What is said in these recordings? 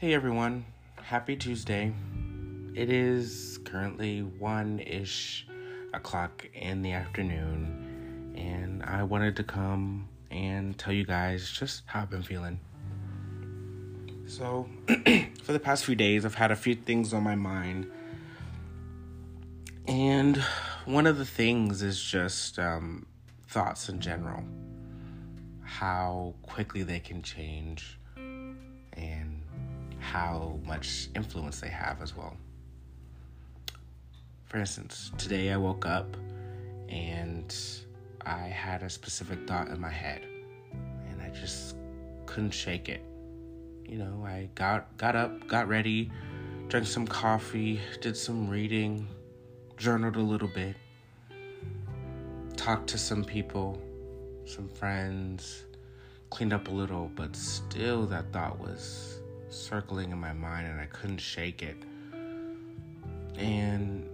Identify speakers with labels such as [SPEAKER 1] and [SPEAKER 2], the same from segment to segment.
[SPEAKER 1] Hey everyone, happy Tuesday. It is currently 1 ish o'clock in the afternoon, and I wanted to come and tell you guys just how I've been feeling. So, for the past few days, I've had a few things on my mind, and one of the things is just um, thoughts in general, how quickly they can change, how much influence they have as well. For instance, today I woke up and I had a specific thought in my head and I just couldn't shake it. You know, I got got up, got ready, drank some coffee, did some reading, journaled a little bit, talked to some people, some friends, cleaned up a little, but still that thought was circling in my mind and I couldn't shake it. And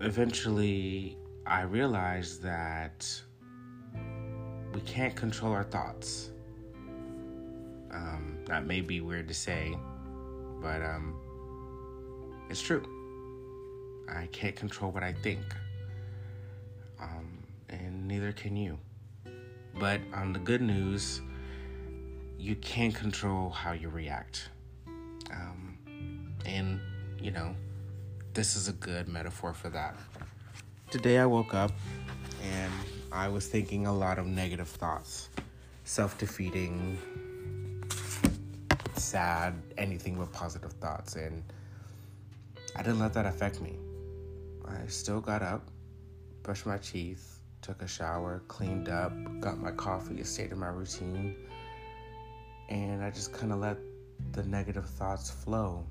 [SPEAKER 1] eventually I realized that we can't control our thoughts. Um, that may be weird to say, but um, it's true. I can't control what I think, um, and neither can you. But on the good news, you can control how you react. Um, and, you know, this is a good metaphor for that. Today I woke up and I was thinking a lot of negative thoughts, self defeating, sad, anything but positive thoughts. And I didn't let that affect me. I still got up, brushed my teeth, took a shower, cleaned up, got my coffee, stayed in my routine, and I just kind of let the negative thoughts flow.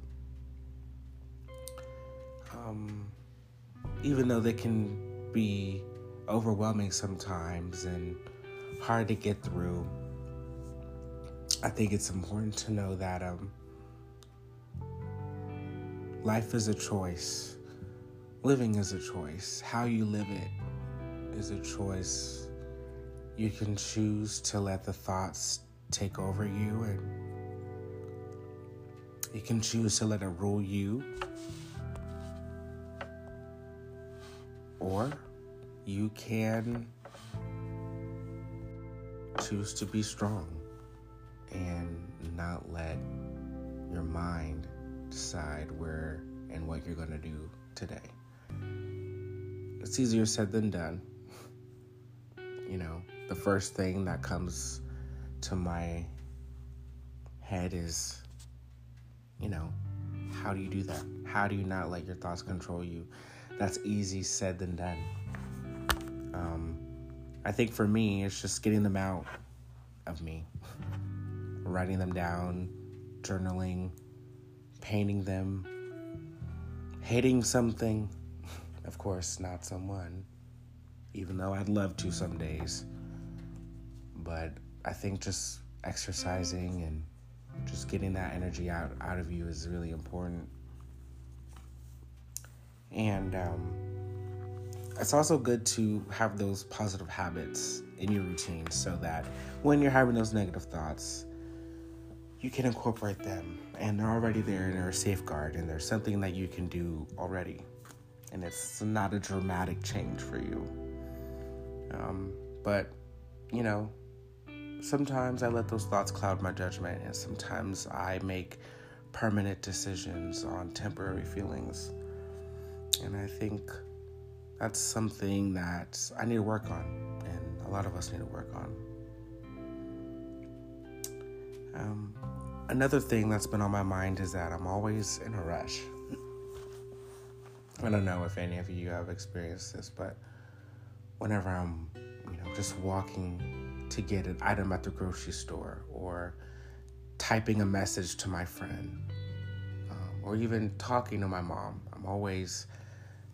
[SPEAKER 1] Um, even though they can be overwhelming sometimes and hard to get through, I think it's important to know that um, life is a choice. Living is a choice. How you live it is a choice. You can choose to let the thoughts take over you, and you can choose to let it rule you. Or you can choose to be strong and not let your mind decide where and what you're going to do today. It's easier said than done. You know, the first thing that comes to my head is, you know, how do you do that? How do you not let your thoughts control you? That's easy said than done. Um, I think for me, it's just getting them out of me, writing them down, journaling, painting them, hating something, of course, not someone, even though I'd love to some days. But I think just exercising and just getting that energy out, out of you is really important. And um, it's also good to have those positive habits in your routine so that when you're having those negative thoughts, you can incorporate them and they're already there and they're a safeguard and there's something that you can do already. And it's not a dramatic change for you. Um, but, you know, sometimes I let those thoughts cloud my judgment, and sometimes I make permanent decisions on temporary feelings. And I think that's something that I need to work on, and a lot of us need to work on. Um, another thing that's been on my mind is that I'm always in a rush. I don't know if any of you have experienced this, but whenever I'm, you know, just walking to get an item at the grocery store or typing a message to my friend um, or even talking to my mom, I'm always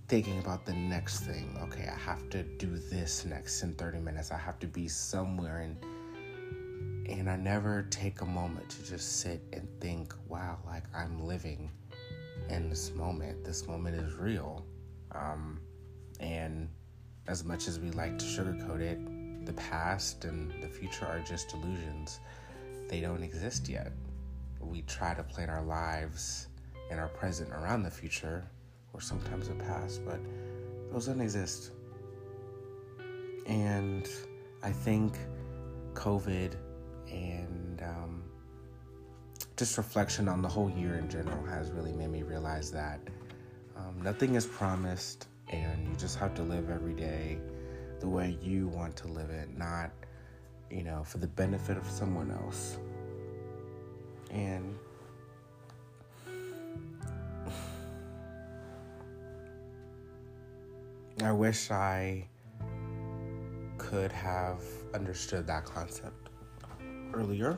[SPEAKER 1] thinking about the next thing. Okay, I have to do this next in 30 minutes. I have to be somewhere and and I never take a moment to just sit and think, wow, like I'm living in this moment. This moment is real. Um, and as much as we like to sugarcoat it, the past and the future are just illusions. They don't exist yet. we try to plan our lives and our present around the future or sometimes the past, but those don't exist. And I think COVID and um, just reflection on the whole year in general has really made me realize that um, nothing is promised, and you just have to live every day the way you want to live it, not, you know, for the benefit of someone else. And I wish I could have understood that concept earlier.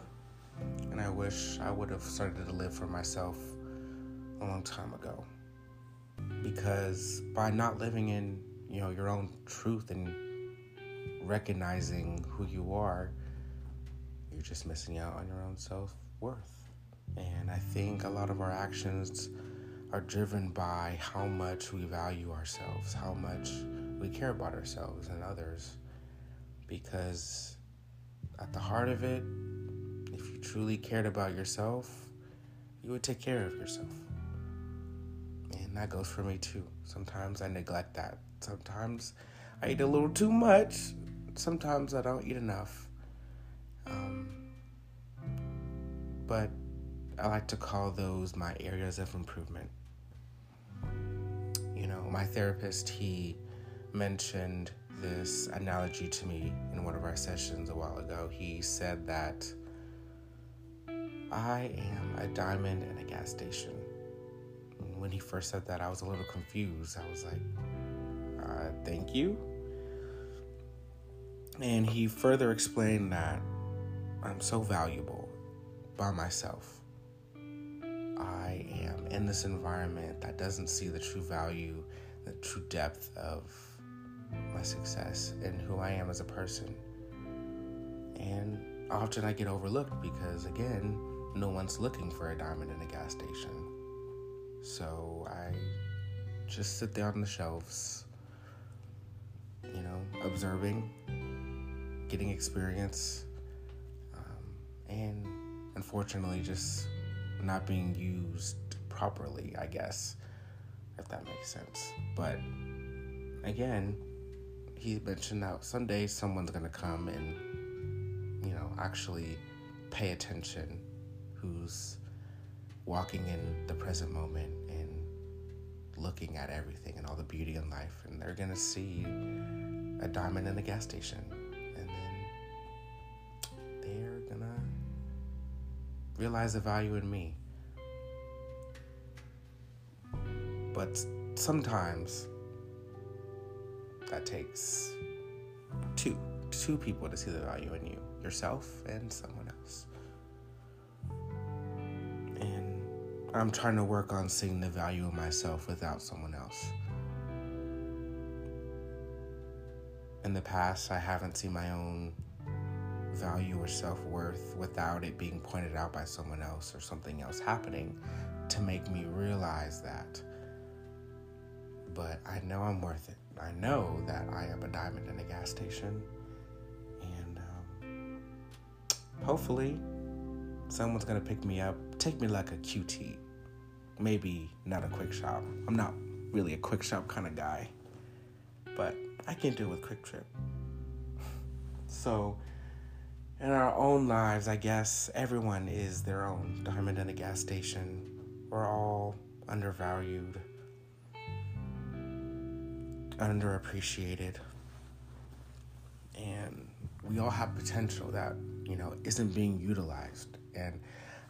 [SPEAKER 1] And I wish I would have started to live for myself a long time ago. Because by not living in, you know, your own truth and recognizing who you are, you're just missing out on your own self worth. And I think a lot of our actions are driven by how much we value ourselves, how much we care about ourselves and others. Because at the heart of it, if you truly cared about yourself, you would take care of yourself. And that goes for me too. Sometimes I neglect that. Sometimes I eat a little too much. Sometimes I don't eat enough. Um, but I like to call those my areas of improvement. You know, my therapist, he mentioned this analogy to me in one of our sessions a while ago. He said that I am a diamond in a gas station. when he first said that, I was a little confused. I was like, uh, thank you. And he further explained that I'm so valuable by myself. I am in this environment that doesn't see the true value, the true depth of my success and who I am as a person. And often I get overlooked because, again, no one's looking for a diamond in a gas station. So I just sit there on the shelves, you know, observing, getting experience, um, and unfortunately, just not being used properly, I guess, if that makes sense. But again, he mentioned that someday someone's gonna come and you know actually pay attention who's walking in the present moment and looking at everything and all the beauty in life and they're gonna see a diamond in a gas station they're gonna realize the value in me. But sometimes that takes two two people to see the value in you yourself and someone else. And i'm trying to work on seeing the value of myself without someone else. In the past i haven't seen my own value or self-worth without it being pointed out by someone else or something else happening to make me realize that but i know i'm worth it I know that I am a diamond in a gas station, and um, hopefully, someone's gonna pick me up, take me like a QT, maybe not a Kwik Shop. I'm not really a Kwik Shop kind of guy, but I can do it with QuikTrip. so, in our own lives, I guess everyone is their own diamond in a gas station. We're all undervalued underappreciated. And we all have potential that, you know, isn't being utilized. And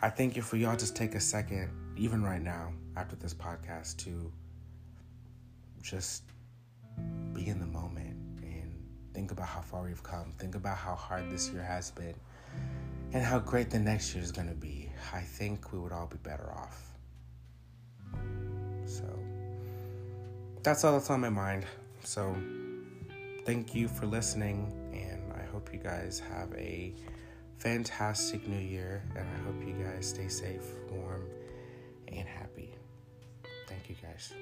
[SPEAKER 1] I think if we all just take a second, even right now, after this podcast, to just be in the moment think about how far we've come, think about how hard this year has been, and how great the next year is going to be, I think we would all be better off. So that's all that's on my mind. So, thank you for listening, and I hope you guys have a fantastic new year, and I hope you guys stay safe, warm, and happy. Thank you guys.